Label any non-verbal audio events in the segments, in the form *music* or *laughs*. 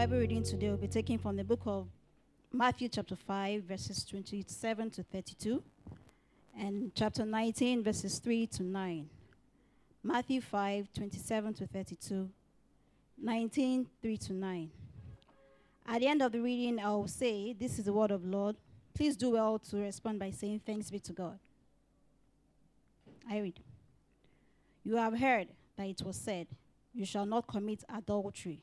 Bible reading today will be taken from the book of Matthew, chapter 5, verses 27 to 32, and chapter 19, verses 3 to 9. Matthew 5, 27 to 32, 19, 3 to 9. At the end of the reading, I will say, This is the word of the Lord. Please do well to respond by saying, Thanks be to God. I read. You have heard that it was said, You shall not commit adultery.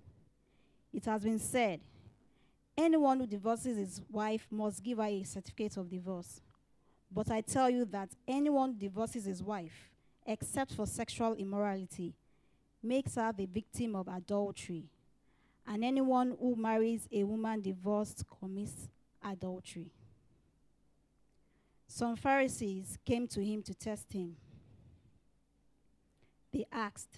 It has been said, anyone who divorces his wife must give her a certificate of divorce. But I tell you that anyone who divorces his wife, except for sexual immorality, makes her the victim of adultery. And anyone who marries a woman divorced commits adultery. Some Pharisees came to him to test him. They asked,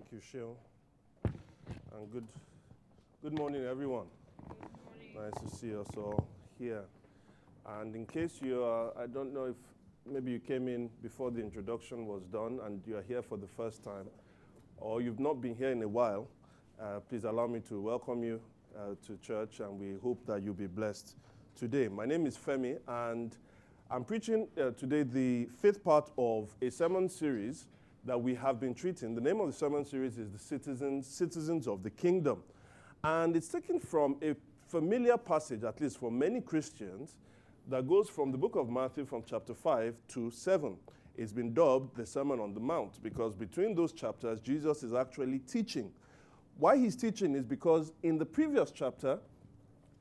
Thank you, Shil. And good, good morning, everyone. Nice to see us all here. And in case you are, I don't know if maybe you came in before the introduction was done and you are here for the first time, or you've not been here in a while, uh, please allow me to welcome you uh, to church and we hope that you'll be blessed today. My name is Femi and I'm preaching uh, today the fifth part of a sermon series that we have been treating. The name of the sermon series is The Citizens, Citizens of the Kingdom. And it's taken from a familiar passage, at least for many Christians, that goes from the book of Matthew from chapter 5 to 7. It's been dubbed the Sermon on the Mount because between those chapters, Jesus is actually teaching. Why he's teaching is because in the previous chapter,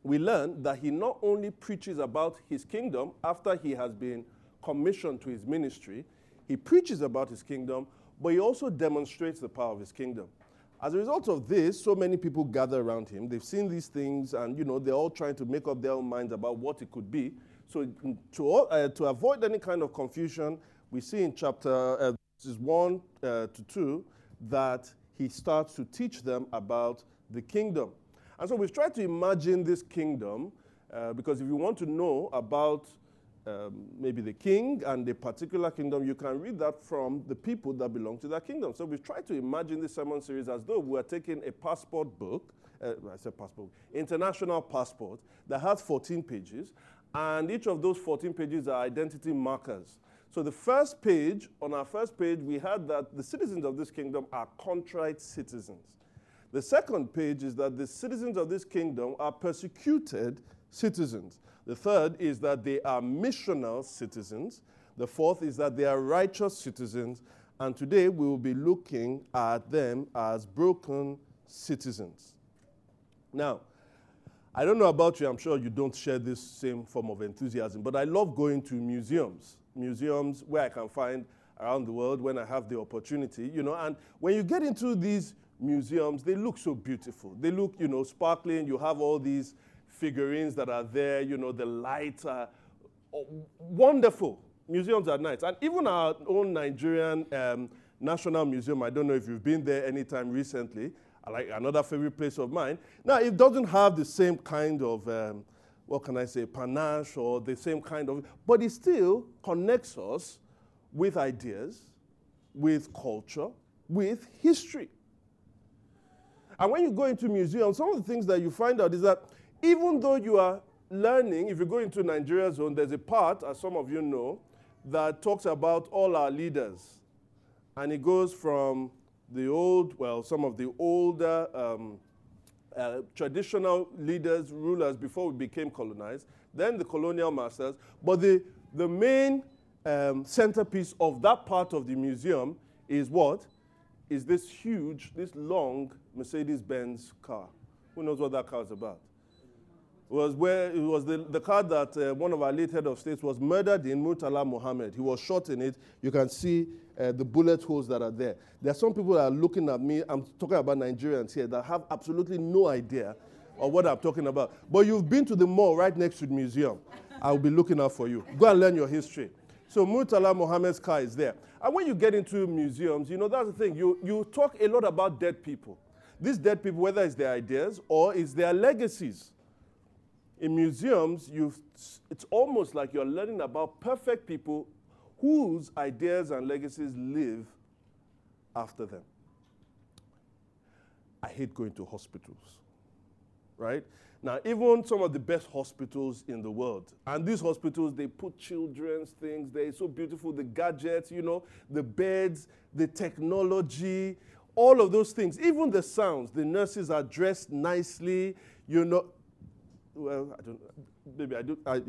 we learn that he not only preaches about his kingdom after he has been commissioned to his ministry, he preaches about his kingdom, but he also demonstrates the power of his kingdom. As a result of this, so many people gather around him. They've seen these things, and you know they're all trying to make up their own minds about what it could be. So, to, uh, to avoid any kind of confusion, we see in chapter uh, one uh, to two that he starts to teach them about the kingdom. And so we've tried to imagine this kingdom uh, because if you want to know about um, maybe the king and the particular kingdom, you can read that from the people that belong to that kingdom. So we've tried to imagine this sermon series as though we are taking a passport book, uh, I said passport, international passport that has 14 pages, and each of those 14 pages are identity markers. So the first page, on our first page, we had that the citizens of this kingdom are contrite citizens. The second page is that the citizens of this kingdom are persecuted citizens. The third is that they are missional citizens. The fourth is that they are righteous citizens. And today we will be looking at them as broken citizens. Now, I don't know about you, I'm sure you don't share this same form of enthusiasm, but I love going to museums, museums where I can find around the world when I have the opportunity, you know, and when you get into these museums, they look so beautiful. They look, you know, sparkling. You have all these figurines that are there, you know, the lights are oh, wonderful. Museums are nice. And even our own Nigerian um, National Museum, I don't know if you've been there anytime recently, like another favorite place of mine. Now, it doesn't have the same kind of, um, what can I say, panache or the same kind of, but it still connects us with ideas, with culture, with history. And when you go into museums, some of the things that you find out is that even though you are learning, if you go into Nigeria zone, there's a part, as some of you know, that talks about all our leaders. And it goes from the old, well, some of the older um, uh, traditional leaders, rulers before we became colonized, then the colonial masters. But the, the main um, centerpiece of that part of the museum is what? Is this huge, this long Mercedes Benz car. Who knows what that car is about? Was where it was the, the car that uh, one of our late head of states was murdered in Murtala Mohammed. He was shot in it. You can see uh, the bullet holes that are there. There are some people that are looking at me. I'm talking about Nigerians here that have absolutely no idea of what I'm talking about. But you've been to the mall right next to the museum. I'll be looking out for you. Go and learn your history. So Murtala Mohammed's car is there. And when you get into museums, you know, that's the thing. You, you talk a lot about dead people. These dead people, whether it's their ideas or it's their legacies in museums, it's almost like you're learning about perfect people whose ideas and legacies live after them. I hate going to hospitals, right? Now, even some of the best hospitals in the world, and these hospitals, they put children's things there. It's so beautiful, the gadgets, you know, the beds, the technology, all of those things, even the sounds. The nurses are dressed nicely, you know, well, I don't, maybe I, do, I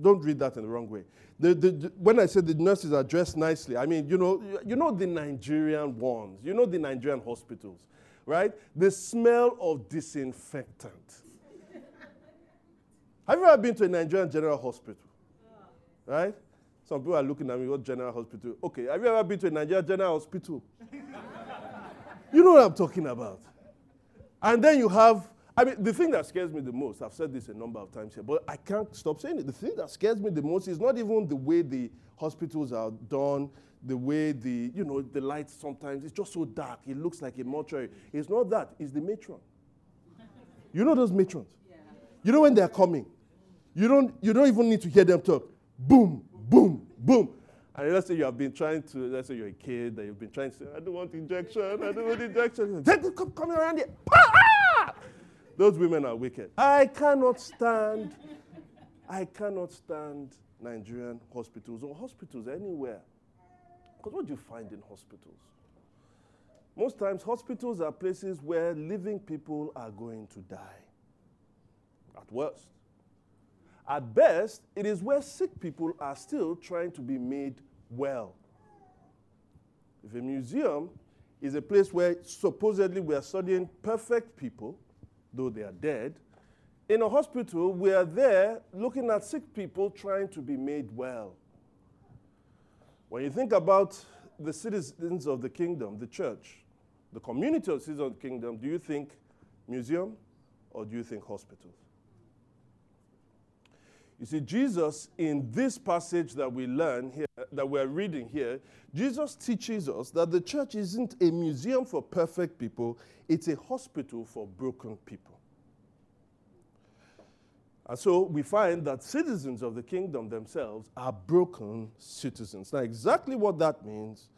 don't read that in the wrong way. The, the, the, when I say the nurses are dressed nicely, I mean, you know, you know the Nigerian ones, you know the Nigerian hospitals, right? The smell of disinfectant. *laughs* Have you ever been to a Nigerian general hospital? Right? Some people are looking at me, what general hospital? Okay, have you ever been to a Nigerian general hospital? *laughs* you know what I'm talking about. And then you have I mean, the thing that scares me the most, I've said this a number of times here, but I can't stop saying it. The thing that scares me the most is not even the way the hospitals are done, the way the, you know, the lights sometimes, it's just so dark. It looks like a mortuary. It's not that, it's the matron. you know those matrons? Yeah. You know when they're coming. You don't, you don't even need to hear them talk. Boom, boom, boom. And let's say you have been trying to, let's say you're a kid that you've been trying to say, I don't want injection, I don't want injection. *laughs* Come, come around here. Ah! Those women are wicked. I cannot stand, I cannot stand Nigerian hospitals or hospitals anywhere. Because what do you find in hospitals? Most times, hospitals are places where living people are going to die. At worst. At best, it is where sick people are still trying to be made well. If a museum is a place where supposedly we are studying perfect people, though they are dead. In a hospital, we are there looking at sick people trying to be made well. When you think about the citizens of the kingdom, the church, the community of citizens of the kingdom, do you think museum or do you think hospital? You see, Jesus, in this passage that we learn here, that we're reading here, Jesus teaches us that the church isn't a museum for perfect people, it's a hospital for broken people. And so we find that citizens of the kingdom themselves are broken citizens. Now, exactly what that means,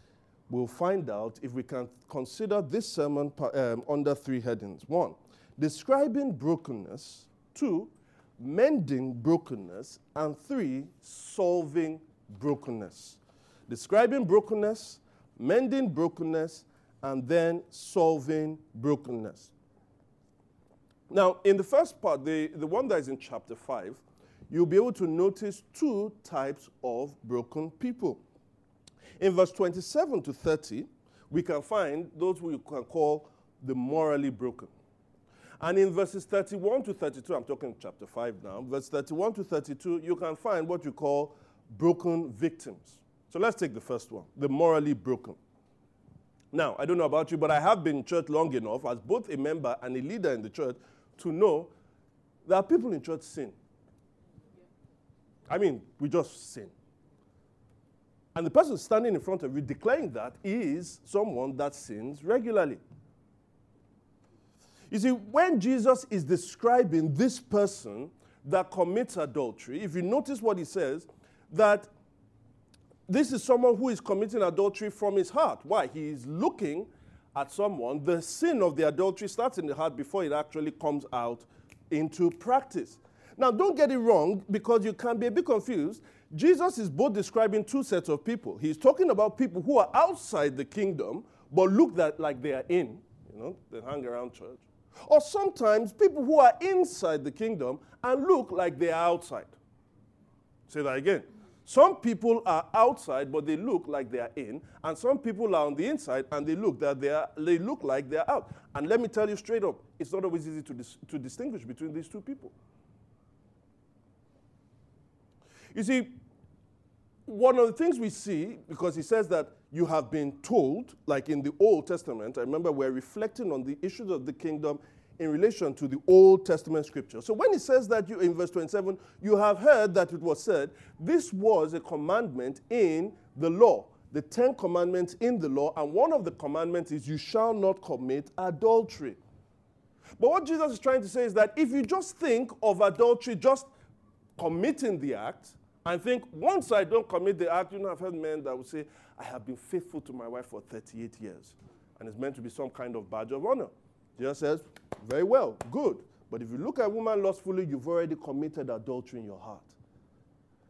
we'll find out if we can consider this sermon um, under three headings. One, describing brokenness. Two, mending brokenness, and three, solving brokenness. Describing brokenness, mending brokenness, and then solving brokenness. Now, in the first part, the, the one that is in chapter 5, you'll be able to notice two types of broken people. In verse 27 to 30, we can find those we can call the morally broken. And in verses 31 to 32, I'm talking chapter 5 now, verse 31 to 32, you can find what you call broken victims. So let's take the first one the morally broken. Now, I don't know about you, but I have been in church long enough as both a member and a leader in the church to know that people in church sin. I mean, we just sin. And the person standing in front of you declaring that is someone that sins regularly. You see, when Jesus is describing this person that commits adultery, if you notice what he says, that this is someone who is committing adultery from his heart. Why? He is looking at someone. The sin of the adultery starts in the heart before it actually comes out into practice. Now, don't get it wrong because you can be a bit confused. Jesus is both describing two sets of people. He's talking about people who are outside the kingdom but look that like they are in, you know, they hang around church. Or sometimes people who are inside the kingdom and look like they are outside. Say that again. Some people are outside, but they look like they are in, and some people are on the inside and they look that they are they look like they are out. And let me tell you straight up, it's not always easy to, dis- to distinguish between these two people. You see, one of the things we see, because he says that you have been told, like in the Old Testament, I remember we're reflecting on the issues of the kingdom in relation to the Old Testament scripture. So when he says that you in verse 27, you have heard that it was said, this was a commandment in the law, the Ten Commandments in the law, and one of the commandments is you shall not commit adultery. But what Jesus is trying to say is that if you just think of adultery just committing the act, and think once I don't commit the act, you know, I've heard men that will say, I have been faithful to my wife for 38 years. And it's meant to be some kind of badge of honor. Jesus says, very well, good. But if you look at woman lustfully, you've already committed adultery in your heart.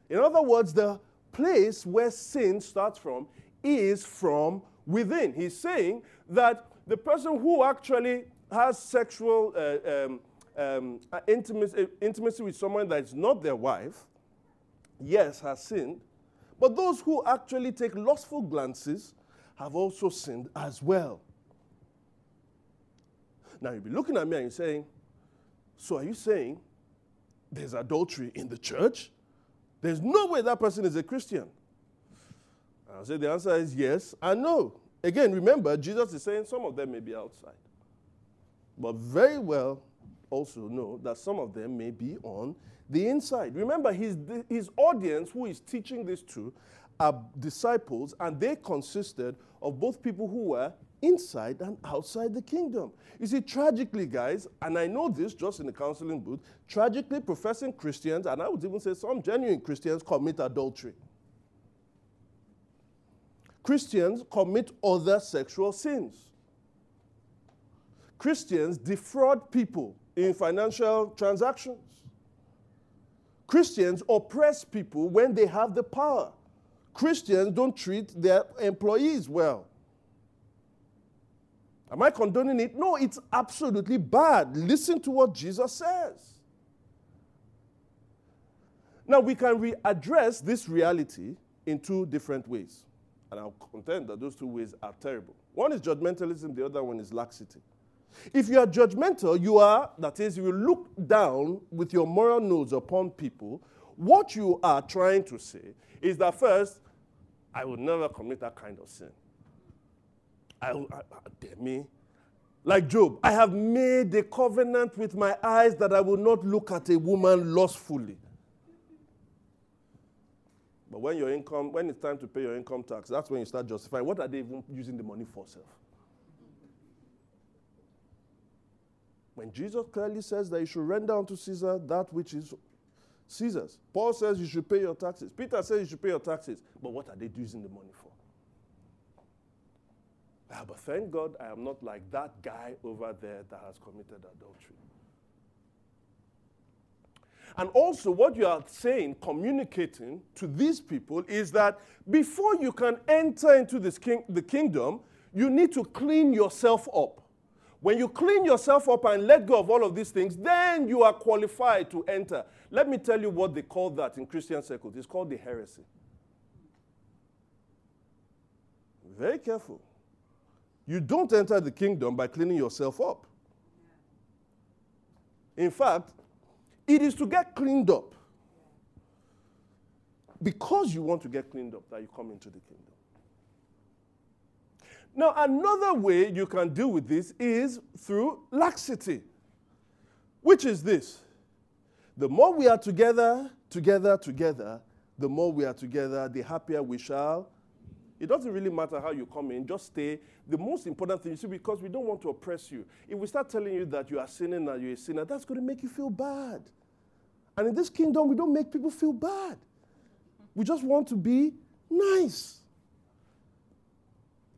In other words, the place where sin starts from is from within. He's saying that the person who actually has sexual uh, um, um, intimacy, intimacy with someone that is not their wife, yes, has sinned, but those who actually take lustful glances have also sinned as well. Now you'll be looking at me and you're saying, So are you saying there's adultery in the church? There's no way that person is a Christian. I'll say the answer is yes and no. Again, remember, Jesus is saying some of them may be outside. But very well also know that some of them may be on the inside. Remember, his, his audience who is teaching this to are disciples, and they consisted of both people who were inside and outside the kingdom. You see, tragically, guys, and I know this just in the counseling booth, tragically, professing Christians, and I would even say some genuine Christians, commit adultery. Christians commit other sexual sins. Christians defraud people in financial transactions. Christians oppress people when they have the power. Christians don't treat their employees well. Am I condoning it? No, it's absolutely bad. Listen to what Jesus says. Now, we can readdress this reality in two different ways. And I'll contend that those two ways are terrible. One is judgmentalism, the other one is laxity. If you are judgmental, you are, that is, you look down with your moral nose upon people. What you are trying to say is that first, I would never commit that kind of sin. I, I, me. Like Job, I have made a covenant with my eyes that I will not look at a woman lustfully. But when your income, when it's time to pay your income tax, that's when you start justifying what are they even using the money for, self? When Jesus clearly says that you should render unto Caesar that which is Caesar's. Paul says you should pay your taxes. Peter says you should pay your taxes. But what are they using the money for? Ah, but thank God I am not like that guy over there that has committed adultery. And also, what you are saying, communicating to these people, is that before you can enter into this king, the kingdom, you need to clean yourself up. When you clean yourself up and let go of all of these things, then you are qualified to enter. Let me tell you what they call that in Christian circles. It's called the heresy. Very careful. You don't enter the kingdom by cleaning yourself up. In fact, it is to get cleaned up. Because you want to get cleaned up that you come into the kingdom. Now, another way you can deal with this is through laxity, which is this the more we are together, together, together, the more we are together, the happier we shall. It doesn't really matter how you come in, just stay. The most important thing, you see, because we don't want to oppress you. If we start telling you that you are sinning and you're a sinner, that's going to make you feel bad. And in this kingdom, we don't make people feel bad. We just want to be nice.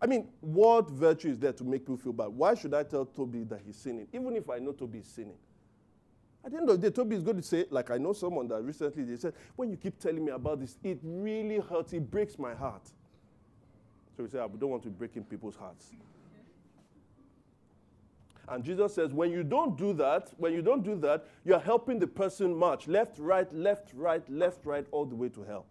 I mean, what virtue is there to make people feel bad? Why should I tell Toby that he's sinning, even if I know Toby is sinning? At the end of the day, Toby is going to say, like I know someone that recently they said, when you keep telling me about this, it really hurts, it breaks my heart. So we say, ah, we don't want to break in people's hearts. And Jesus says, when you don't do that, when you don't do that, you're helping the person march left, right, left, right, left, right, all the way to hell.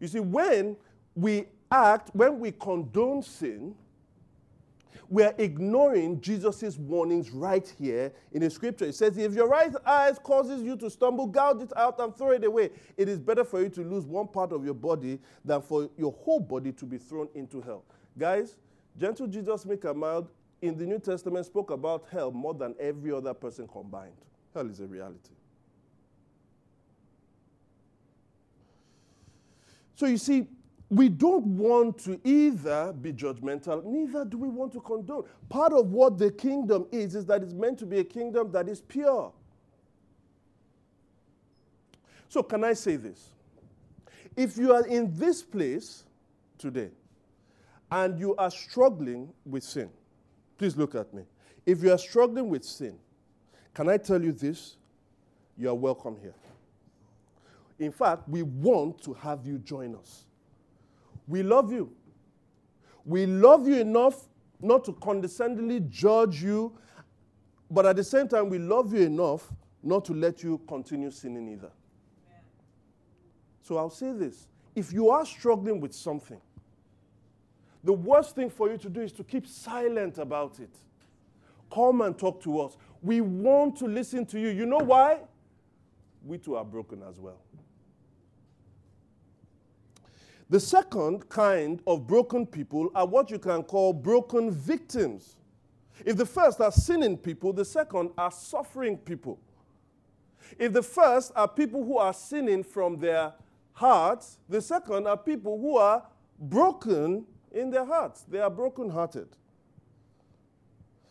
You see, when we act, when we condone sin, we're ignoring Jesus' warnings right here in the scripture. It says, If your right eye causes you to stumble, gouge it out and throw it away. It is better for you to lose one part of your body than for your whole body to be thrown into hell. Guys, gentle Jesus, make a mild, in the New Testament spoke about hell more than every other person combined. Hell is a reality. So you see, we don't want to either be judgmental, neither do we want to condone. Part of what the kingdom is, is that it's meant to be a kingdom that is pure. So, can I say this? If you are in this place today and you are struggling with sin, please look at me. If you are struggling with sin, can I tell you this? You are welcome here. In fact, we want to have you join us. We love you. We love you enough not to condescendingly judge you, but at the same time, we love you enough not to let you continue sinning either. So I'll say this if you are struggling with something, the worst thing for you to do is to keep silent about it. Come and talk to us. We want to listen to you. You know why? We too are broken as well. The second kind of broken people are what you can call broken victims. If the first are sinning people, the second are suffering people. If the first are people who are sinning from their hearts, the second are people who are broken in their hearts. They are broken hearted.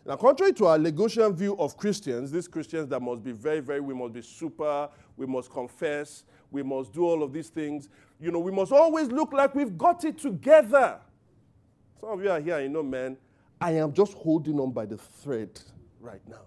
Now, contrary to our Lagosian view of Christians, these Christians that must be very, very, we must be super, we must confess, we must do all of these things. You know, we must always look like we've got it together. Some of you are here, you know, man, I am just holding on by the thread right now.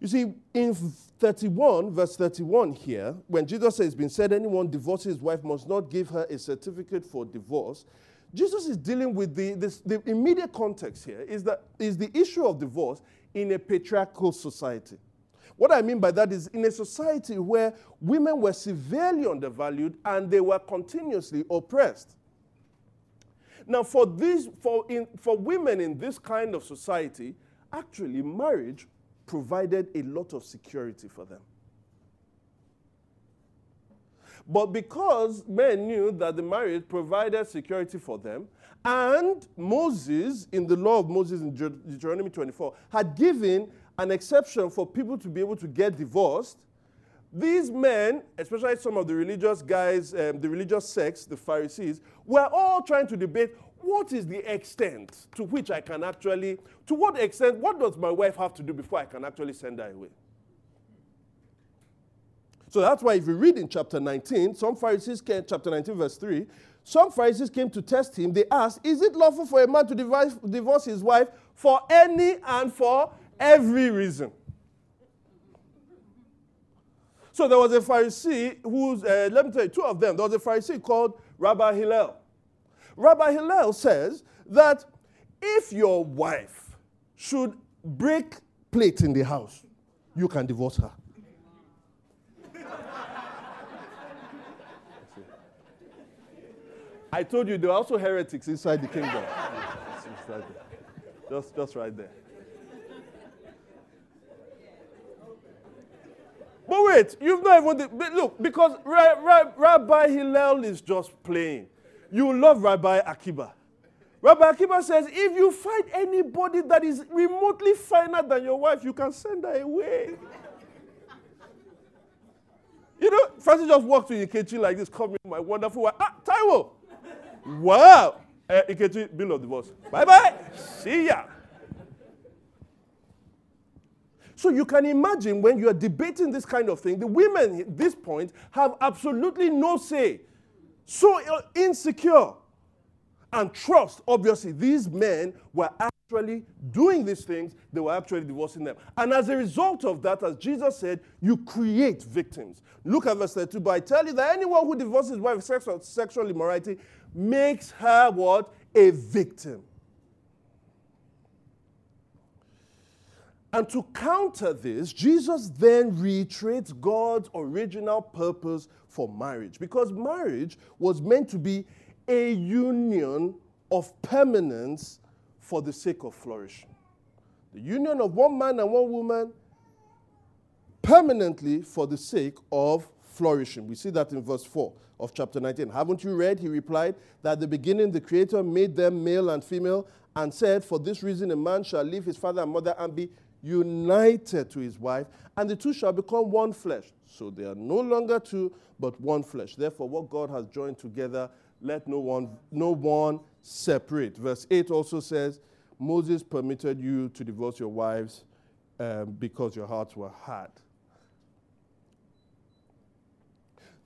You see, in 31, verse 31 here, when Jesus says, been said, anyone divorces his wife must not give her a certificate for divorce, Jesus is dealing with the, this, the immediate context here is, that, is the issue of divorce in a patriarchal society. What I mean by that is in a society where women were severely undervalued and they were continuously oppressed. Now, for, this, for, in, for women in this kind of society, actually, marriage provided a lot of security for them. But because men knew that the marriage provided security for them, and Moses, in the law of Moses in Deuteronomy 24, had given an exception for people to be able to get divorced. These men, especially some of the religious guys, um, the religious sects, the Pharisees, were all trying to debate what is the extent to which I can actually, to what extent, what does my wife have to do before I can actually send her away? So that's why if you read in chapter 19, some Pharisees came, chapter 19, verse 3, some Pharisees came to test him. They asked, Is it lawful for a man to divorce his wife for any and for every reason. So there was a Pharisee who's, uh, let me tell you, two of them. There was a Pharisee called Rabbi Hillel. Rabbi Hillel says that if your wife should break plate in the house, you can divorce her. I told you there are also heretics inside the kingdom. *laughs* Just, just right there. But wait, you've not even. Look, because Rabbi Hillel is just playing. You love Rabbi Akiba. Rabbi Akiba says if you find anybody that is remotely finer than your wife, you can send her away. you know, Francis just walked to Ikechi like this, in, my wonderful wife. Ah, Taiwo! Wow! Uh, Ikechi, bill of divorce. Bye bye. See ya. So you can imagine when you are debating this kind of thing, the women at this point have absolutely no say. So uh, insecure. And trust, obviously, these men were actually doing these things, they were actually divorcing them. And as a result of that, as Jesus said, you create victims. Look at verse 32. But I tell you that anyone who divorces his wife for sexual immorality makes her what? A victim. And to counter this, Jesus then reiterates God's original purpose for marriage. Because marriage was meant to be a union of permanence for the sake of flourishing. The union of one man and one woman permanently for the sake of flourishing. We see that in verse 4 of chapter 19. Haven't you read? He replied that at the beginning the Creator made them male and female and said, For this reason a man shall leave his father and mother and be united to his wife, and the two shall become one flesh. So they are no longer two, but one flesh. Therefore, what God has joined together, let no one, no one separate. Verse 8 also says, Moses permitted you to divorce your wives um, because your hearts were hard.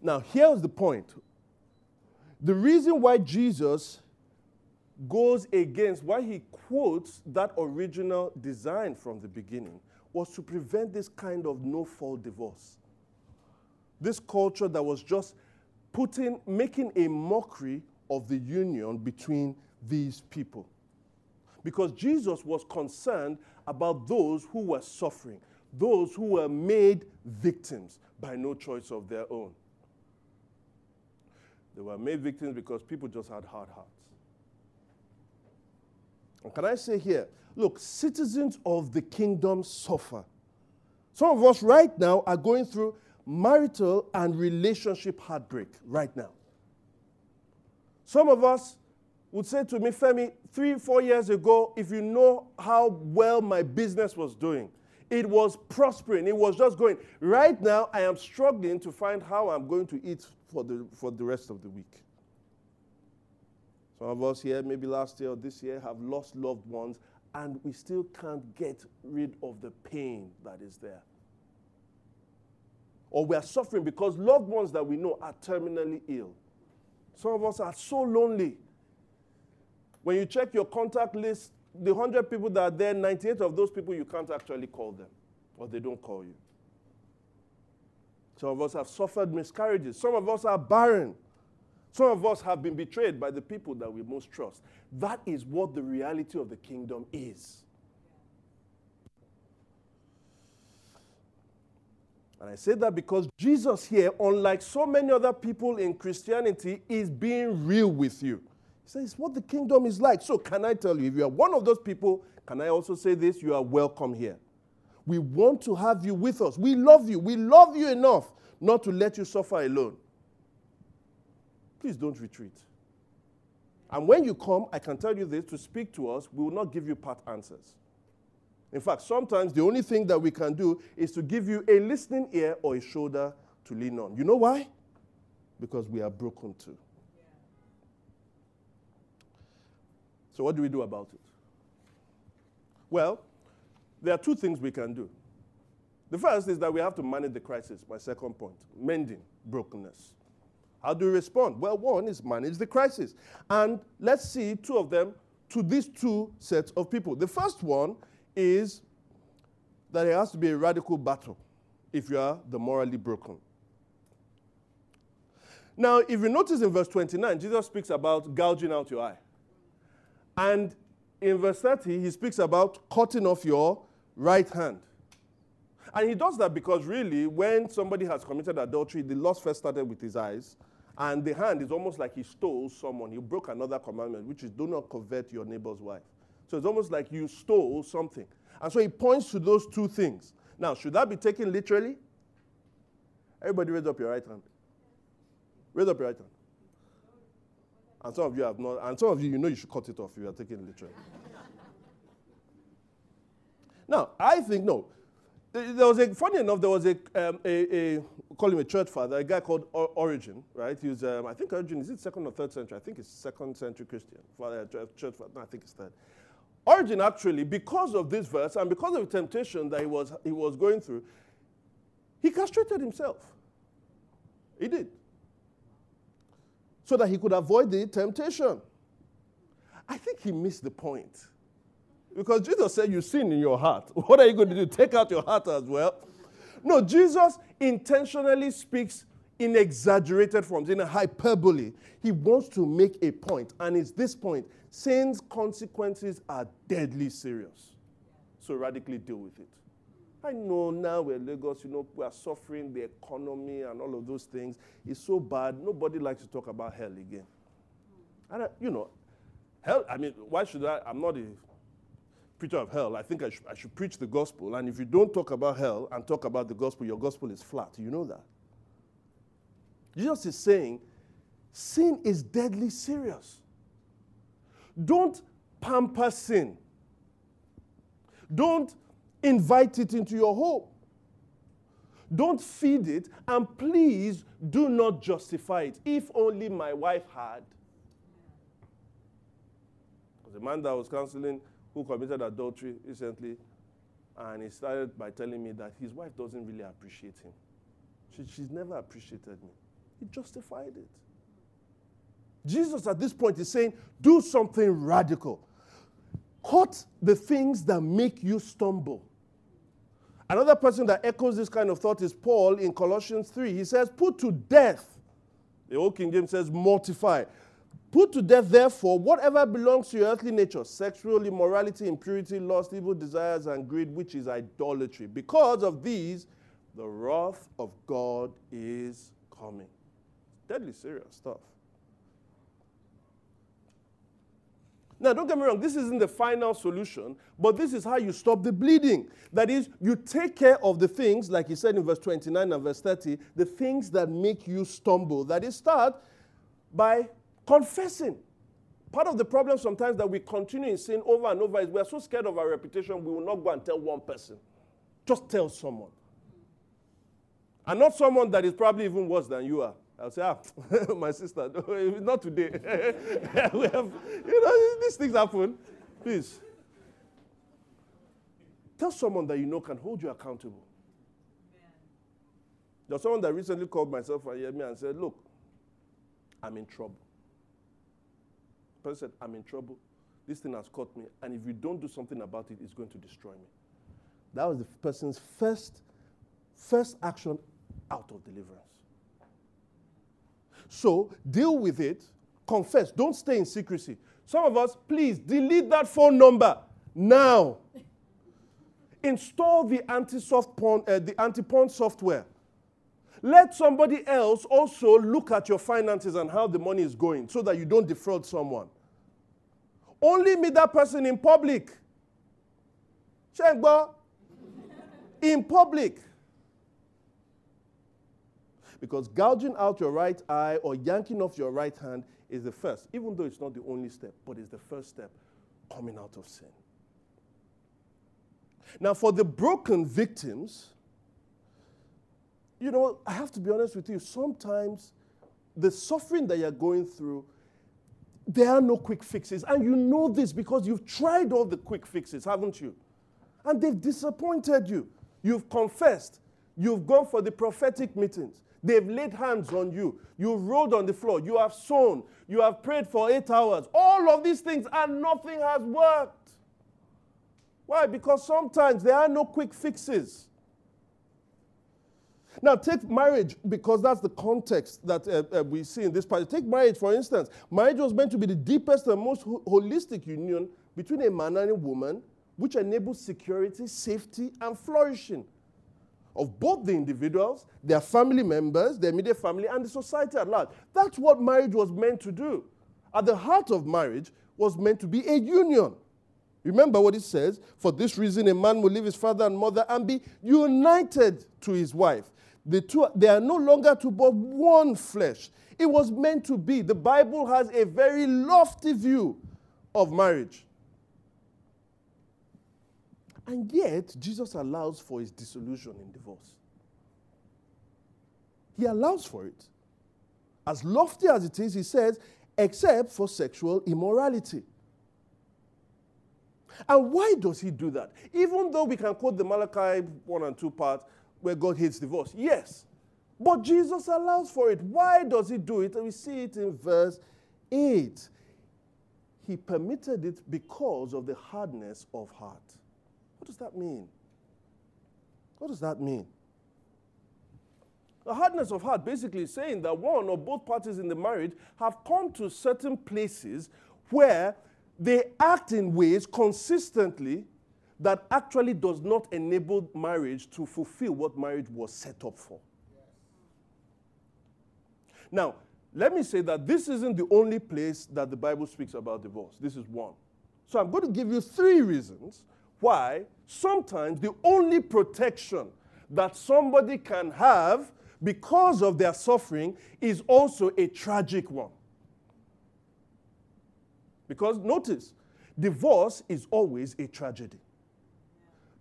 Now, here's the point. The reason why Jesus goes against why he quotes that original design from the beginning was to prevent this kind of no fault divorce. This culture that was just putting, making a mockery of the union between these people. Because Jesus was concerned about those who were suffering, those who were made victims by no choice of their own. They were made victims because people just had hard hearts. Can I say here, look, citizens of the kingdom suffer. Some of us right now are going through marital and relationship heartbreak right now. Some of us would say to me, Femi, three, four years ago, if you know how well my business was doing, it was prospering, it was just going. Right now, I am struggling to find how I'm going to eat for the, for the rest of the week. Some of us here, maybe last year or this year, have lost loved ones, and we still can't get rid of the pain that is there. Or we are suffering because loved ones that we know are terminally ill. Some of us are so lonely. When you check your contact list, the 100 people that are there, 98 of those people you can't actually call them, or they don't call you. Some of us have suffered miscarriages. Some of us are barren. Some of us have been betrayed by the people that we most trust. That is what the reality of the kingdom is. And I say that because Jesus here, unlike so many other people in Christianity, is being real with you. He says, what the kingdom is like. So, can I tell you, if you are one of those people, can I also say this? You are welcome here. We want to have you with us. We love you. We love you enough not to let you suffer alone please don't retreat. And when you come, I can tell you this to speak to us, we will not give you part answers. In fact, sometimes the only thing that we can do is to give you a listening ear or a shoulder to lean on. You know why? Because we are broken too. So, what do we do about it? Well, there are two things we can do. The first is that we have to manage the crisis, my second point mending brokenness. How do you respond? Well, one is manage the crisis. And let's see two of them to these two sets of people. The first one is that it has to be a radical battle if you are the morally broken. Now, if you notice in verse 29, Jesus speaks about gouging out your eye. And in verse 30, he speaks about cutting off your right hand. And he does that because really, when somebody has committed adultery, the loss first started with his eyes, And the hand is almost like he stole someone. He broke another commandment, which is do not covet your neighbor's wife. So it's almost like you stole something. And so he points to those two things. Now, should that be taken literally? Everybody raise up your right hand. Raise up your right hand. And some of you have not, and some of you, you know you should cut it off if you are taking it literally. *laughs* now, I think, no. There was a, funny enough, there was a, um, a, a call him a church father, a guy called Origen, right? He was, um, I think Origen, is it second or third century? I think it's second century Christian, father, church father, no, I think it's third. Origen actually, because of this verse and because of the temptation that he was, he was going through, he castrated himself. He did. So that he could avoid the temptation. I think he missed the point. Because Jesus said, You sin in your heart. *laughs* What are you going to do? Take out your heart as well? No, Jesus intentionally speaks in exaggerated forms, in a hyperbole. He wants to make a point, and it's this point sin's consequences are deadly serious. So radically deal with it. I know now we're Lagos, you know, we are suffering the economy and all of those things. It's so bad. Nobody likes to talk about hell again. And, you know, hell, I mean, why should I? I'm not a preacher of hell. I think I, sh- I should preach the gospel. And if you don't talk about hell and talk about the gospel, your gospel is flat. You know that. Jesus is saying sin is deadly serious. Don't pamper sin. Don't invite it into your home. Don't feed it, and please do not justify it. If only my wife had. The man that was counseling who committed adultery recently, and he started by telling me that his wife doesn't really appreciate him. She, she's never appreciated me. He justified it. Jesus at this point is saying, do something radical. Cut the things that make you stumble. Another person that echoes this kind of thought is Paul in Colossians 3. He says, Put to death. The old King James says, Mortify. Put to death, therefore, whatever belongs to your earthly nature sexual immorality, impurity, lust, evil desires, and greed, which is idolatry. Because of these, the wrath of God is coming. Deadly serious stuff. Now, don't get me wrong, this isn't the final solution, but this is how you stop the bleeding. That is, you take care of the things, like he said in verse 29 and verse 30, the things that make you stumble. That is, start by Confessing. Part of the problem sometimes that we continue in sin over and over is we are so scared of our reputation, we will not go and tell one person. Just tell someone. And not someone that is probably even worse than you are. I'll say, ah, *laughs* my sister, *laughs* not today. *laughs* we have, you know, these things happen. Please. Tell someone that you know can hold you accountable. There's someone that recently called myself and me and said, look, I'm in trouble person said, I'm in trouble. This thing has caught me. And if you don't do something about it, it's going to destroy me. That was the person's first, first action out of deliverance. So deal with it, confess. Don't stay in secrecy. Some of us, please delete that phone number now. Install the anti-soft porn, uh, the anti-porn software. Let somebody else also look at your finances and how the money is going so that you don't defraud someone. Only meet that person in public. In public. Because gouging out your right eye or yanking off your right hand is the first, even though it's not the only step, but it's the first step coming out of sin. Now, for the broken victims, you know, I have to be honest with you, sometimes the suffering that you're going through there are no quick fixes. And you know this because you've tried all the quick fixes, haven't you? And they've disappointed you. You've confessed. You've gone for the prophetic meetings. They've laid hands on you. You've rolled on the floor. You have sown. You have prayed for eight hours. All of these things, and nothing has worked. Why? Because sometimes there are no quick fixes. Now, take marriage because that's the context that uh, uh, we see in this passage. Take marriage, for instance. Marriage was meant to be the deepest and most ho- holistic union between a man and a woman, which enables security, safety, and flourishing. of both the individuals, their family members, their immediate family, and the society at large. That's what marriage was meant to do. At the heart of marriage was meant to be a union. Remember what it says? For this reason, a man will leave his father and mother and be united to his wife. The two, they are no longer two, but one flesh. It was meant to be. The Bible has a very lofty view of marriage. And yet, Jesus allows for his dissolution in divorce. He allows for it. As lofty as it is, he says, except for sexual immorality. And why does he do that? Even though we can quote the Malachi 1 and 2 part where God hates divorce. Yes. But Jesus allows for it. Why does he do it? And we see it in verse 8. He permitted it because of the hardness of heart. What does that mean? What does that mean? The hardness of heart basically saying that one or both parties in the marriage have come to certain places where they act in ways consistently that actually does not enable marriage to fulfill what marriage was set up for. Now, let me say that this isn't the only place that the Bible speaks about divorce. This is one. So I'm going to give you three reasons why sometimes the only protection that somebody can have because of their suffering is also a tragic one. Because notice, divorce is always a tragedy.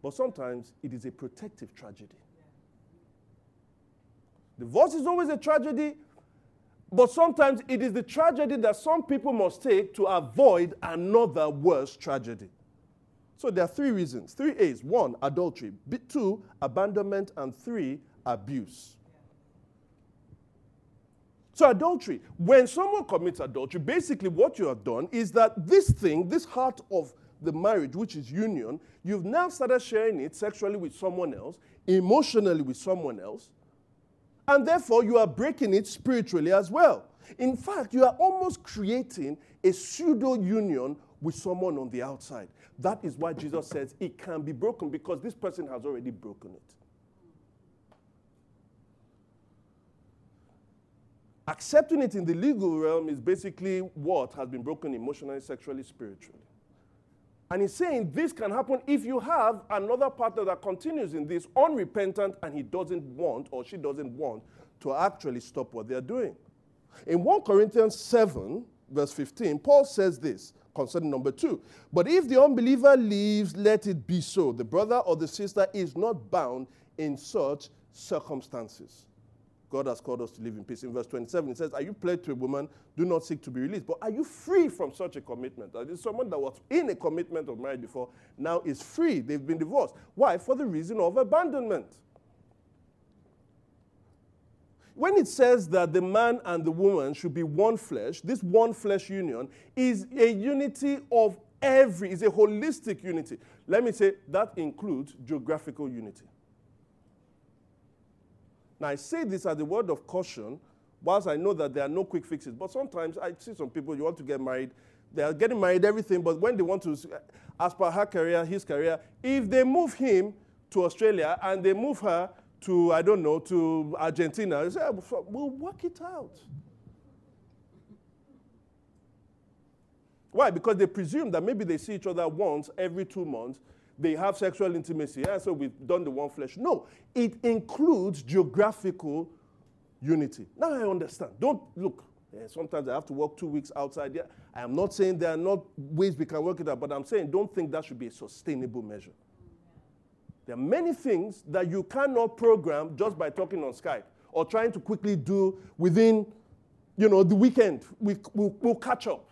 But sometimes it is a protective tragedy. Divorce is always a tragedy, but sometimes it is the tragedy that some people must take to avoid another worse tragedy. So there are three reasons. Three A's. One, adultery. Two, abandonment. And three, abuse. So, adultery, when someone commits adultery, basically what you have done is that this thing, this heart of the marriage, which is union, you've now started sharing it sexually with someone else, emotionally with someone else, and therefore you are breaking it spiritually as well. In fact, you are almost creating a pseudo union with someone on the outside. That is why Jesus says it can be broken because this person has already broken it. Accepting it in the legal realm is basically what has been broken emotionally, sexually, spiritually. And he's saying this can happen if you have another partner that continues in this unrepentant and he doesn't want or she doesn't want to actually stop what they're doing. In 1 Corinthians 7, verse 15, Paul says this concerning number two. But if the unbeliever leaves, let it be so. The brother or the sister is not bound in such circumstances. God has called us to live in peace. In verse 27, it says, Are you pledged to a woman? Do not seek to be released. But are you free from such a commitment? That is someone that was in a commitment of marriage before, now is free. They've been divorced. Why? For the reason of abandonment. When it says that the man and the woman should be one flesh, this one flesh union is a unity of every, is a holistic unity. Let me say that includes geographical unity. Now, I say this as a word of caution, whilst I know that there are no quick fixes. But sometimes I see some people, you want to get married, they are getting married, everything, but when they want to, as per her career, his career, if they move him to Australia and they move her to, I don't know, to Argentina. Say, ah, we'll work it out. Why? Because they presume that maybe they see each other once every two months. They have sexual intimacy. Yeah, so we've done the one flesh. No, it includes geographical unity. Now I understand. Don't look. Yeah, sometimes I have to work two weeks outside. Yeah, I am not saying there are not ways we can work it out, but I'm saying don't think that should be a sustainable measure. There are many things that you cannot program just by talking on Skype or trying to quickly do within, you know, the weekend. We, we'll, we'll catch up.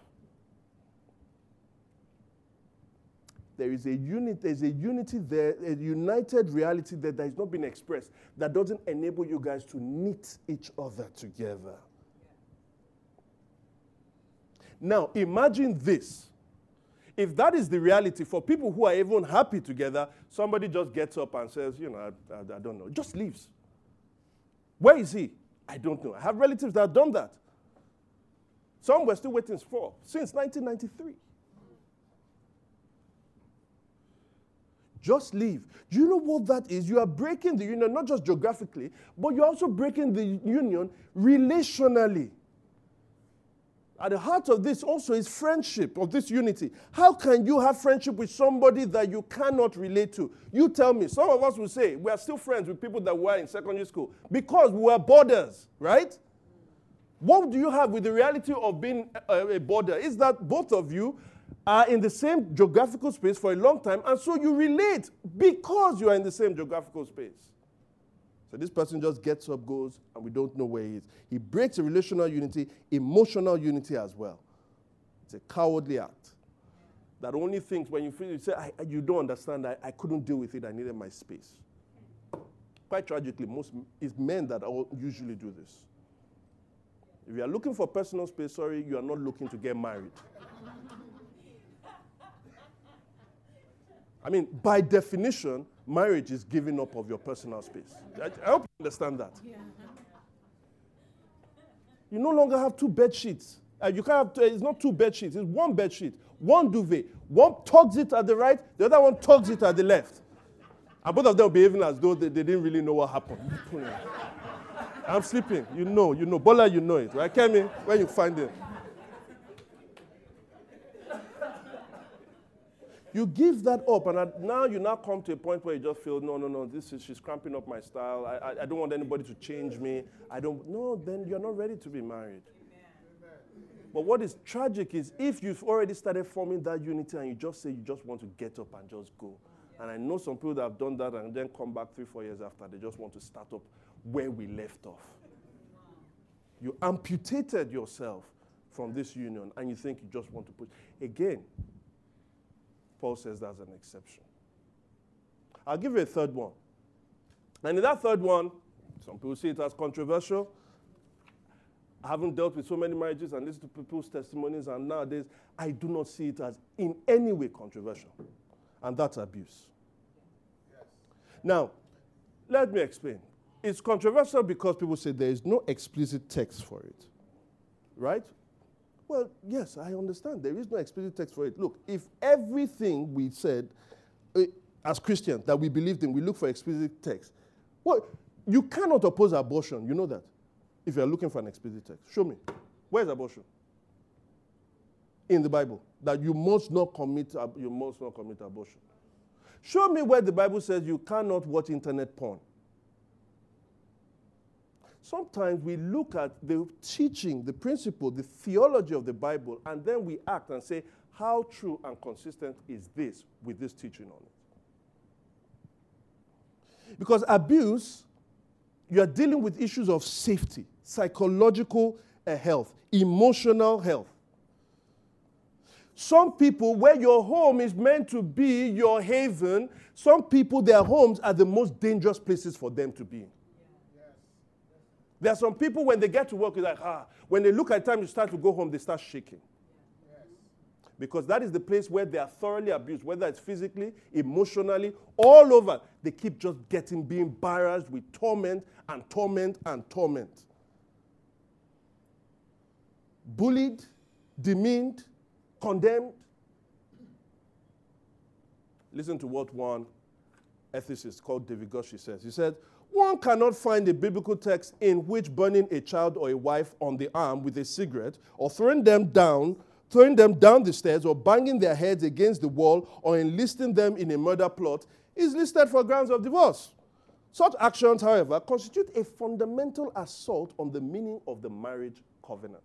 There is a unit, there's a unity there, a united reality there that has not been expressed that doesn't enable you guys to knit each other together. Now, imagine this if that is the reality for people who are even happy together, somebody just gets up and says, you know, I, I, I don't know, just leaves. Where is he? I don't know. I have relatives that have done that. Some were still waiting for since 1993. Just leave. Do you know what that is? You are breaking the union, not just geographically, but you're also breaking the union relationally. At the heart of this also is friendship, of this unity. How can you have friendship with somebody that you cannot relate to? You tell me. Some of us will say we are still friends with people that were in secondary school because we were boarders, right? What do you have with the reality of being a, a boarder? Is that both of you are in the same geographical space for a long time, and so you relate because you are in the same geographical space. So this person just gets up, goes, and we don't know where he is. He breaks a relational unity, emotional unity as well. It's a cowardly act. That only thinks when you feel, you say, I, you don't understand, I, I couldn't deal with it, I needed my space. Quite tragically, most it's men that usually do this. If you are looking for personal space, sorry, you are not looking to get married. I mean, by definition, marriage is giving up of your personal space. I, I hope you understand that. Yeah. You no longer have two bed sheets. Uh, you can't have two, it's not two bed sheets, it's one bed sheet, one duvet. One tugs it at the right, the other one tugs it at the left. And both of them behaving as though they, they didn't really know what happened. *laughs* I'm sleeping. You know, you know. Bola, you know it, right? Kemi, when you find it. You give that up, and now you now come to a point where you just feel, no, no, no, this is she's cramping up my style. I, I, I don't want anybody to change me. I don't. No, then you're not ready to be married. But what is tragic is if you've already started forming that unity and you just say you just want to get up and just go. And I know some people that have done that and then come back three, four years after, they just want to start up where we left off. You amputated yourself from this union and you think you just want to put. Again, Paul says that's an exception. I'll give you a third one. And in that third one, some people see it as controversial. I haven't dealt with so many marriages and listened to people's testimonies, and nowadays I do not see it as in any way controversial. And that's abuse. Yes. Now, let me explain. It's controversial because people say there is no explicit text for it. Right? Well, yes, I understand. There is no explicit text for it. Look, if everything we said uh, as Christians that we believed in, we look for explicit text, well, you cannot oppose abortion. You know that. If you're looking for an explicit text, show me. Where's abortion? In the Bible. That you must not commit, you must not commit abortion. Show me where the Bible says you cannot watch internet porn. Sometimes we look at the teaching, the principle, the theology of the Bible, and then we act and say, how true and consistent is this with this teaching on it? Because abuse, you are dealing with issues of safety, psychological uh, health, emotional health. Some people, where your home is meant to be your haven, some people, their homes are the most dangerous places for them to be. There are some people, when they get to work, like, ah, when they look at time to start to go home, they start shaking. Because that is the place where they are thoroughly abused, whether it's physically, emotionally, all over. They keep just getting, being barraged with torment and torment and torment. Bullied, demeaned, condemned. Listen to what one ethicist called David Gushee says. He said, one cannot find a biblical text in which burning a child or a wife on the arm with a cigarette or throwing them down throwing them down the stairs or banging their heads against the wall or enlisting them in a murder plot is listed for grounds of divorce. Such actions, however, constitute a fundamental assault on the meaning of the marriage covenant.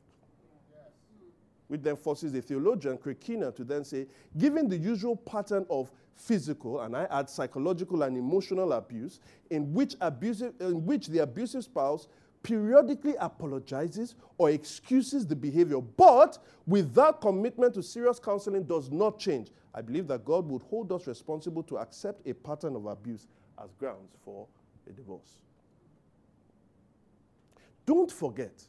Which then forces the theologian Craig to then say, given the usual pattern of physical, and I add psychological and emotional abuse, in which, abusive, in which the abusive spouse periodically apologizes or excuses the behavior, but without commitment to serious counseling does not change. I believe that God would hold us responsible to accept a pattern of abuse as grounds for a divorce. Don't forget,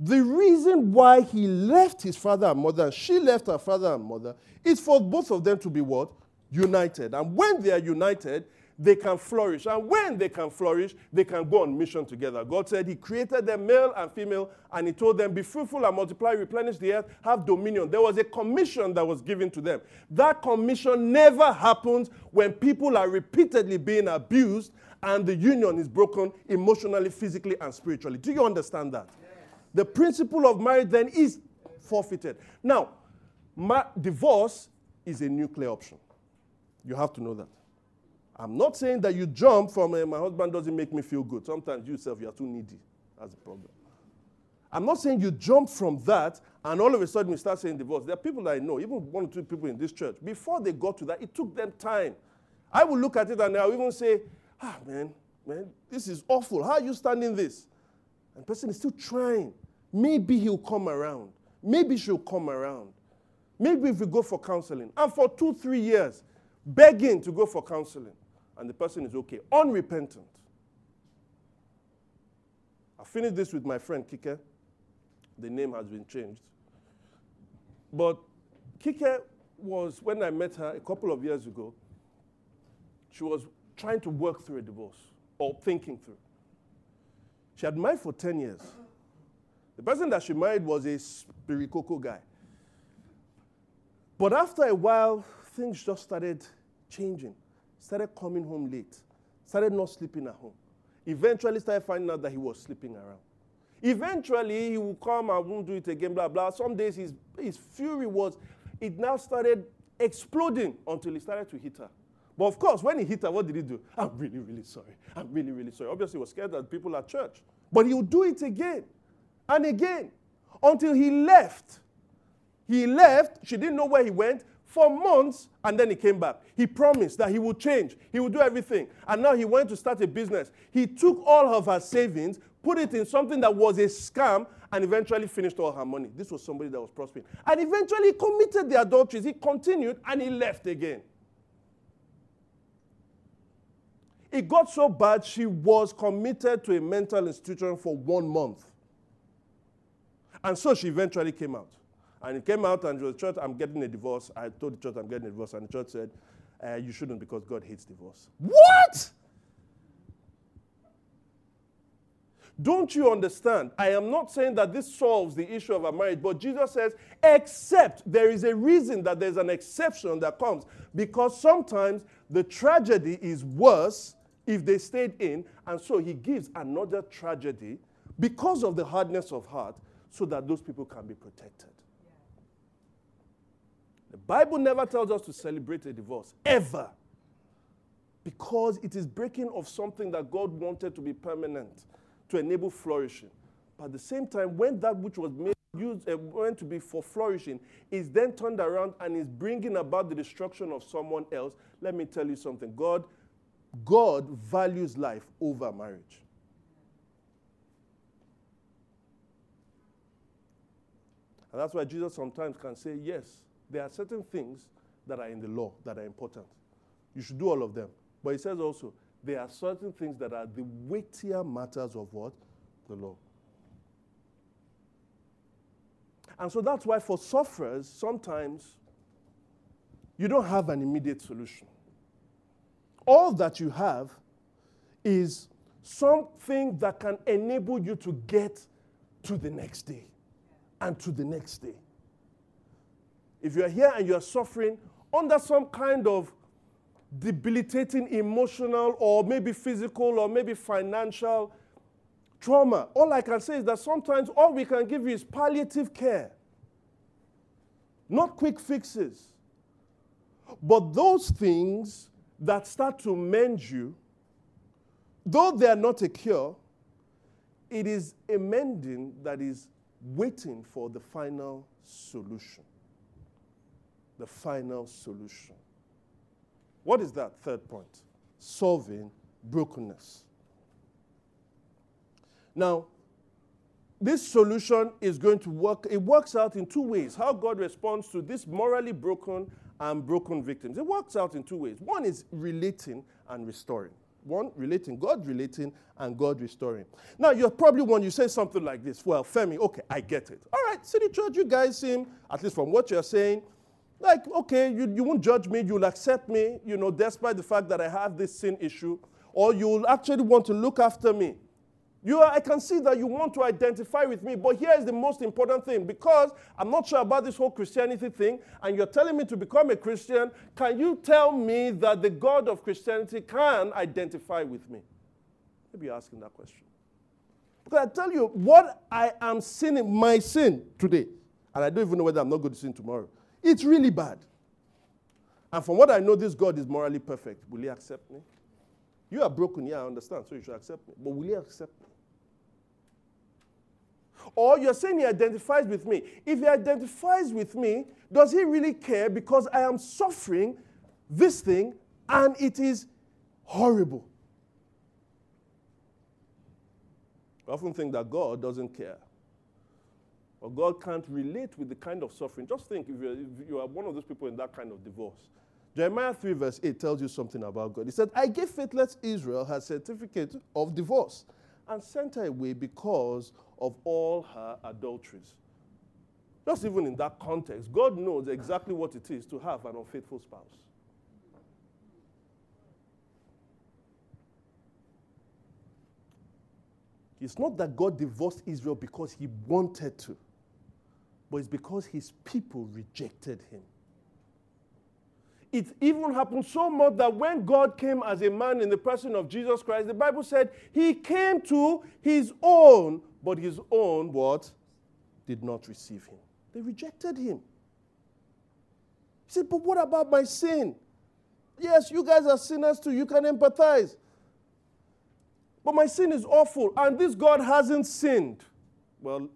the reason why he left his father and mother she left her father and mother is for both of them to be what? United. And when they are united, they can flourish. And when they can flourish, they can go on mission together. God said He created them male and female, and He told them, Be fruitful and multiply, replenish the earth, have dominion. There was a commission that was given to them. That commission never happens when people are repeatedly being abused and the union is broken emotionally, physically, and spiritually. Do you understand that? Yes. The principle of marriage then is forfeited. Now, ma- divorce is a nuclear option. You have to know that. I'm not saying that you jump from uh, my husband doesn't make me feel good. Sometimes you yourself, you are too needy. That's the problem. I'm not saying you jump from that and all of a sudden you start saying divorce. There are people that I know, even one or two people in this church, before they got to that, it took them time. I will look at it and I'll even say, ah, man, man, this is awful. How are you standing this? And the person is still trying. Maybe he'll come around. Maybe she'll come around. Maybe if we go for counseling. And for two, three years, begging to go for counseling. And the person is okay, unrepentant. I finished this with my friend Kike. The name has been changed. But Kike was, when I met her a couple of years ago, she was trying to work through a divorce or thinking through. She had married for 10 years. The person that she married was a spirikoko guy. But after a while, things just started changing. Started coming home late. Started not sleeping at home. Eventually started finding out that he was sleeping around. Eventually, he will come and won't do it again, blah, blah. Some days his, his fury was, it now started exploding until he started to hit her. But of course, when he hit her, what did he do? *laughs* I'm really, really sorry. I'm really, really sorry. Obviously, he was scared that people at church. But he would do it again and again until he left. He left, she didn't know where he went for months, and then he came back. He promised that he would change, he would do everything. And now he went to start a business. He took all of her savings, put it in something that was a scam, and eventually finished all her money. This was somebody that was prospering. And eventually committed the adulteries. He continued and he left again. It got so bad, she was committed to a mental institution for one month. And so she eventually came out. And it came out and was, church, I'm getting a divorce. I told the church I'm getting a divorce. And the church said, uh, you shouldn't because God hates divorce. What? Don't you understand? I am not saying that this solves the issue of a marriage, but Jesus says, except there is a reason that there's an exception that comes. Because sometimes the tragedy is worse if they stayed in. And so he gives another tragedy because of the hardness of heart so that those people can be protected. Bible never tells us to celebrate a divorce, ever. Because it is breaking of something that God wanted to be permanent, to enable flourishing. But at the same time, when that which was made used, uh, to be for flourishing is then turned around and is bringing about the destruction of someone else, let me tell you something. God God values life over marriage. And that's why Jesus sometimes can say, yes, there are certain things that are in the law that are important. You should do all of them. But he says also, there are certain things that are the weightier matters of what? The law. And so that's why for sufferers, sometimes you don't have an immediate solution all that you have is something that can enable you to get to the next day and to the next day. If you're here and you're suffering under some kind of debilitating emotional or maybe physical or maybe financial trauma, all I can say is that sometimes all we can give you is palliative care, not quick fixes. But those things that start to mend you, though they are not a cure, it is a mending that is waiting for the final solution. The final solution. What is that third point? Solving brokenness. Now, this solution is going to work, it works out in two ways. How God responds to this morally broken and broken victims. It works out in two ways. One is relating and restoring. One, relating, God relating and God restoring. Now, you're probably when you say something like this, well, Femi, okay, I get it. All right, City Church, you guys seem, at least from what you're saying, Like, okay, you, you won't judge me, you'll accept me, you know, despite the fact that I have this sin issue, or you'll actually want to look after me. You are, I can see that you want to identify with me, but here is the most important thing because I'm not sure about this whole Christianity thing, and you're telling me to become a Christian. Can you tell me that the God of Christianity can identify with me? Maybe you're asking that question. Because I tell you, what I am sinning, my sin today, and I don't even know whether I'm not going to sin tomorrow, it's really bad. And from what I know, this God is morally perfect. Will he accept me? You are broken, yeah, I understand, so you should accept me. But will he accept me? Or you're saying he identifies with me. If he identifies with me, does he really care because I am suffering this thing and it is horrible? I often think that God doesn't care. Or God can't relate with the kind of suffering. Just think if, if you are one of those people in that kind of divorce. Jeremiah 3, verse 8 tells you something about God. He said, I gave faithless Israel her certificate of divorce and sent her away because of all her adulteries. Just even in that context, God knows exactly what it is to have an unfaithful spouse. It's not that God divorced Israel because he wanted to, but it's because his people rejected him. It even happened so much that when God came as a man in the person of Jesus Christ, the Bible said he came to his own, but his own what? Did not receive him. They rejected him. He said, But what about my sin? Yes, you guys are sinners too. You can empathize. But my sin is awful, and this God hasn't sinned. Well,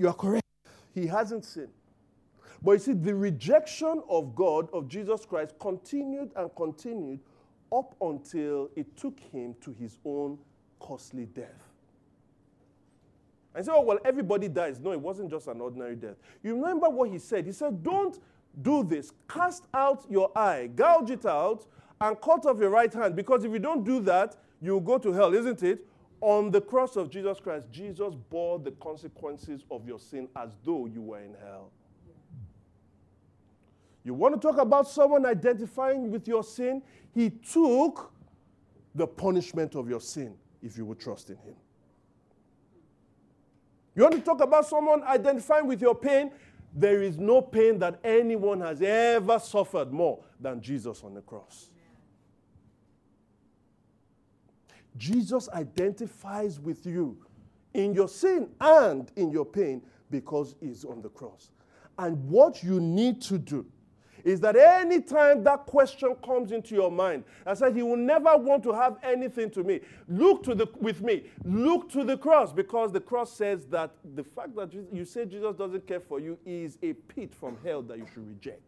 you are correct. He hasn't sinned. But you see, the rejection of God, of Jesus Christ, continued and continued up until it took him to his own costly death. And say, oh, well, everybody dies. No, it wasn't just an ordinary death. You remember what he said? He said, don't do this. Cast out your eye, gouge it out, and cut off your right hand. Because if you don't do that, you'll go to hell, isn't it? On the cross of Jesus Christ, Jesus bore the consequences of your sin as though you were in hell. You want to talk about someone identifying with your sin? He took the punishment of your sin if you would trust in him. You want to talk about someone identifying with your pain? There is no pain that anyone has ever suffered more than Jesus on the cross. Jesus identifies with you in your sin and in your pain because he's on the cross. And what you need to do is that anytime that question comes into your mind, I said, He will never want to have anything to me. Look to the with me. Look to the cross because the cross says that the fact that you say Jesus doesn't care for you is a pit from hell that you should reject.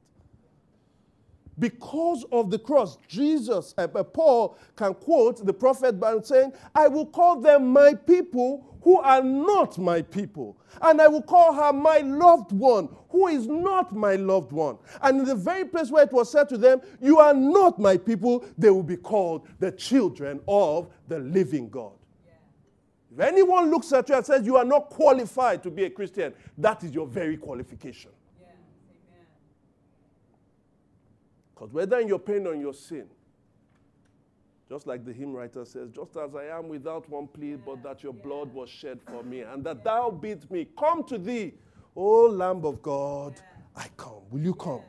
Because of the cross, Jesus, uh, Paul can quote the prophet by saying, I will call them my people who are not my people. And I will call her my loved one, who is not my loved one. And in the very place where it was said to them, You are not my people, they will be called the children of the living God. If anyone looks at you and says you are not qualified to be a Christian, that is your very qualification. Because whether in your pain or in your sin, just like the hymn writer says, just as I am without one plea, but that your blood was shed for me, and that thou bid me, come to thee, O Lamb of God, I come. Will you come?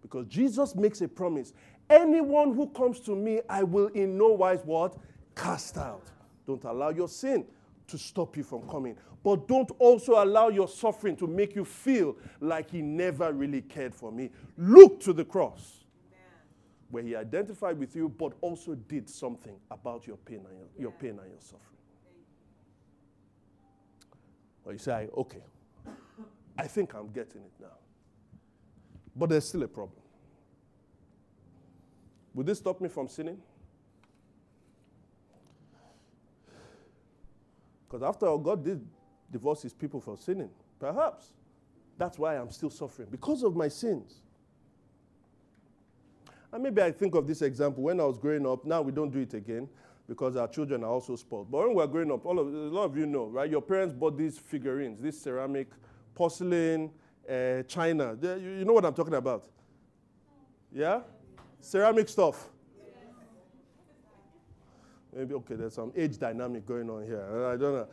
Because Jesus makes a promise. Anyone who comes to me, I will in no wise what? Cast out. Don't allow your sin to stop you from coming. But don't also allow your suffering to make you feel like he never really cared for me. Look to the cross where he identified with you, but also did something about your pain and your, yeah. your pain and your suffering. Well, you say, okay, I think I'm getting it now. But there's still a problem. Would this stop me from sinning? Because after all, God did divorce people for sinning. Perhaps. That's why I'm still suffering, because of my sins. And maybe I think of this example when I was growing up. Now we don't do it again because our children are also spoiled. But when we were growing up, all of, a lot of you know, right? Your parents bought these figurines, these ceramic porcelain, uh, china. You know what I'm talking about? Yeah? Ceramic stuff. Maybe, okay, there's some age dynamic going on here. I don't know.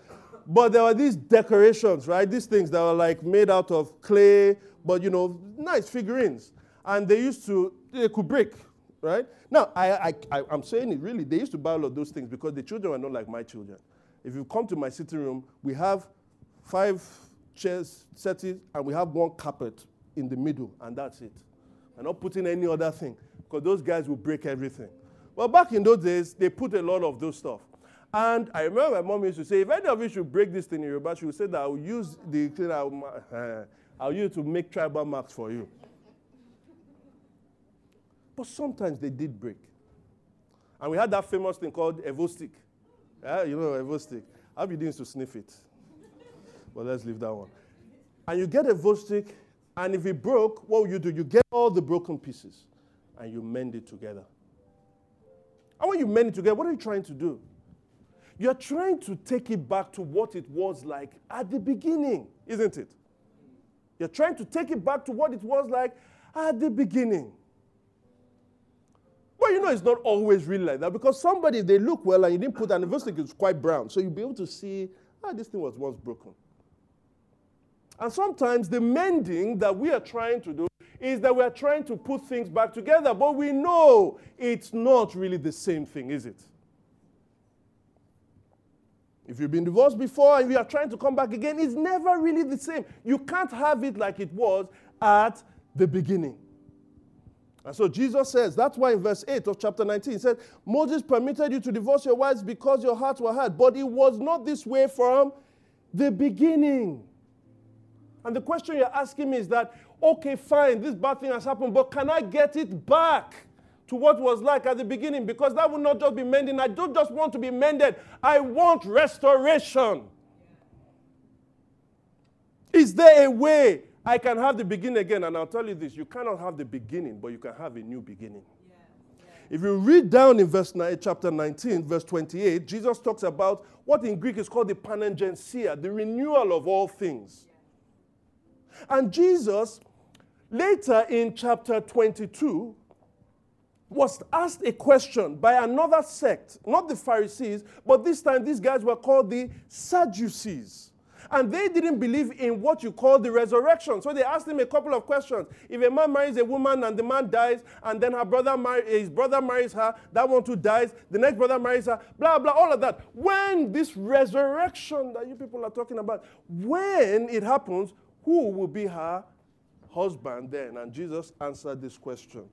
But there were these decorations, right? These things that were like made out of clay, but you know, nice figurines. And they used to, they could break, right? Now, I, I, I, am saying it really, they used to buy all of those things because the children were not like my children. If you come to my sitting room, we have five chairs, settees, and we have one carpet in the middle, and that's it. I'm not putting any other thing because those guys will break everything. Well, back in those days, they put a lot of those stuff. And I remember my mom used to say, if any of you should break this thing in your Yoruba, she would say that I'll use the thing, I'll, uh, I'll use to make tribal marks for you. But sometimes they did break. And we had that famous thing called Evo-Stik. Yeah, you know Evo-Stik. I'll be doing to sniff it. but let's leave that one. And you get a Evo-Stik, and if it broke, what will you do? You get all the broken pieces and you mend it together. And when you mend it together, what are you trying to do? You're trying to take it back to what it was like at the beginning, isn't it? You're trying to take it back to what it was like at the beginning. But you know, it's not always really like that because somebody, they look well and you didn't put an investing, it's quite brown. So you'll be able to see, ah, this thing was once broken. And sometimes the mending that we are trying to do is that we are trying to put things back together, but we know it's not really the same thing, is it? If you've been divorced before and you are trying to come back again, it's never really the same. You can't have it like it was at the beginning. And so Jesus says, that's why in verse 8 of chapter 19, he said, Moses permitted you to divorce your wives because your hearts were hard, but it was not this way from the beginning. And the question you're asking me is that, okay, fine, this bad thing has happened, but can I get it back to what was like at the beginning? Because that will not just be mending. I don't just want to be mended, I want restoration. Is there a way I can have the beginning again? And I'll tell you this you cannot have the beginning, but you can have a new beginning. If you read down in verse 9, chapter 19, verse 28, Jesus talks about what in Greek is called the palingenesia, the renewal of all things. And Jesus, later in chapter 22, was asked a question by another sect, not the Pharisees, but this time these guys were called the Sadducees. And they didn't believe in what you call the resurrection. So they asked him a couple of questions. If a man marries a woman and the man dies, and then her brother mar- his brother marries her, that one too dies, the next brother marries her, blah, blah, all of that. When this resurrection that you people are talking about, when it happens, who will be her husband then? And Jesus answered this question.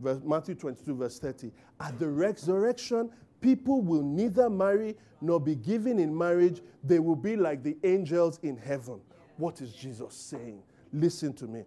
Matthew 22, verse 30. At the resurrection, people will neither marry nor be given in marriage. They will be like the angels in heaven. What is Jesus saying? Listen to me.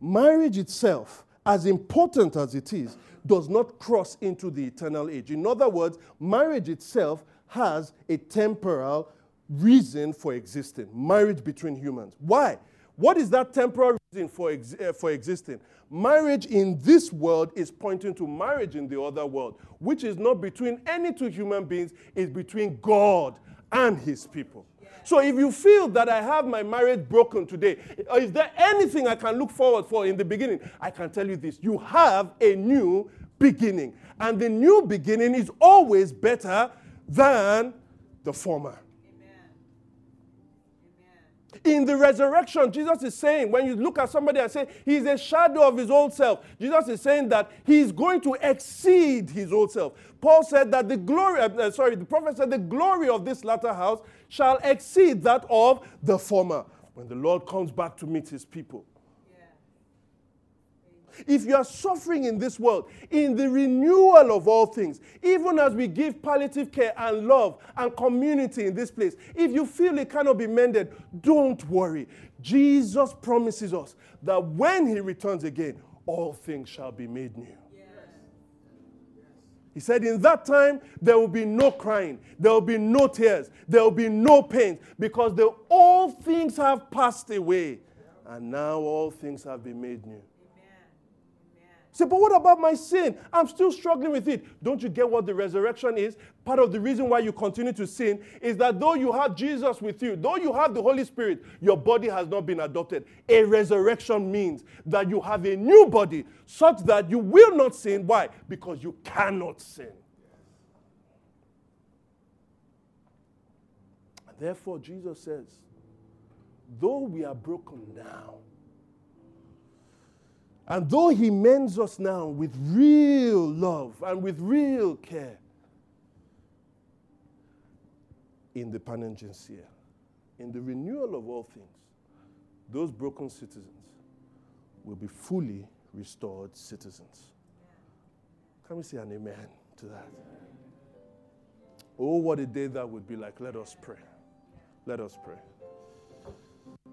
Marriage itself, as important as it is, does not cross into the eternal age. In other words, marriage itself has a temporal reason for existing. Marriage between humans. Why? What is that temporal reason for, ex- uh, for existing? Marriage in this world is pointing to marriage in the other world, which is not between any two human beings, it's between God and his people. So if you feel that I have my marriage broken today, is there anything I can look forward for in the beginning? I can tell you this you have a new beginning. And the new beginning is always better than the former. In the resurrection, Jesus is saying, when you look at somebody and say, he's a shadow of his old self, Jesus is saying that he's going to exceed his old self. Paul said that the glory, uh, sorry, the prophet said, the glory of this latter house shall exceed that of the former when the Lord comes back to meet his people. If you are suffering in this world, in the renewal of all things, even as we give palliative care and love and community in this place, if you feel it cannot be mended, don't worry. Jesus promises us that when he returns again, all things shall be made new. He said, In that time, there will be no crying, there will be no tears, there will be no pain, because the all things have passed away, and now all things have been made new. Say, but what about my sin? I'm still struggling with it. Don't you get what the resurrection is? Part of the reason why you continue to sin is that though you have Jesus with you, though you have the Holy Spirit, your body has not been adopted. A resurrection means that you have a new body such that you will not sin. Why? Because you cannot sin. Therefore, Jesus says, though we are broken now, and though He mends us now with real love and with real care, in the Palingenesia, in the renewal of all things, those broken citizens will be fully restored citizens. Can we say an amen to that? Oh, what a day that would be like. Let us pray. Let us pray.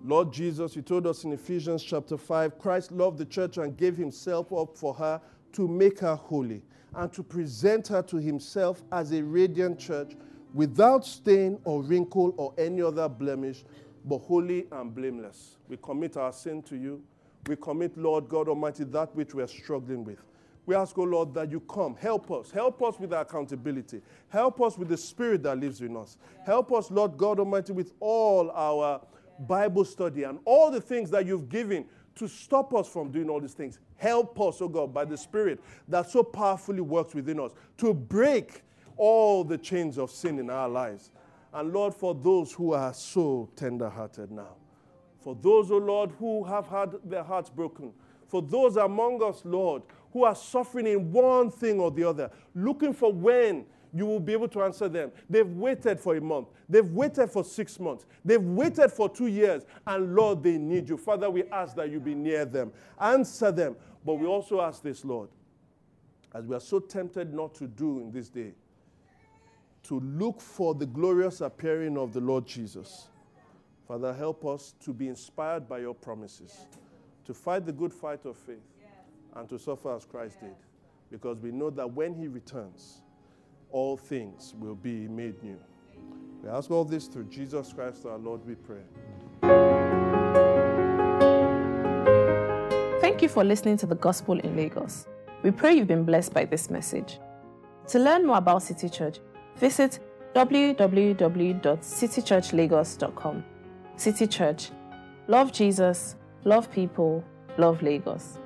Lord Jesus, you told us in Ephesians chapter 5 Christ loved the church and gave himself up for her to make her holy and to present her to himself as a radiant church without stain or wrinkle or any other blemish, but holy and blameless. We commit our sin to you. We commit, Lord God Almighty, that which we are struggling with. We ask, O oh Lord, that you come. Help us. Help us with our accountability. Help us with the spirit that lives in us. Help us, Lord God Almighty, with all our Bible study and all the things that you've given to stop us from doing all these things. Help us, oh God, by the Spirit that so powerfully works within us to break all the chains of sin in our lives. And Lord, for those who are so tender hearted now, for those, oh Lord, who have had their hearts broken, for those among us, Lord, who are suffering in one thing or the other, looking for when you will be able to answer them. They've waited for a month, they've waited for six months, they've waited for two years, and Lord, they need you. Father, we ask that you be near them, answer them. But we also ask this, Lord, as we are so tempted not to do in this day, to look for the glorious appearing of the Lord Jesus. Father, help us to be inspired by your promises, to fight the good fight of faith, and to suffer as Christ did. Because we know that when he returns, all things will be made new. We ask all this through Jesus Christ our Lord, we pray. Thank you for listening to the Gospel in Lagos. We pray you've been blessed by this message. To learn more about City Church, visit www.citychurchlagos.com. City Church. Love Jesus, love people, love Lagos.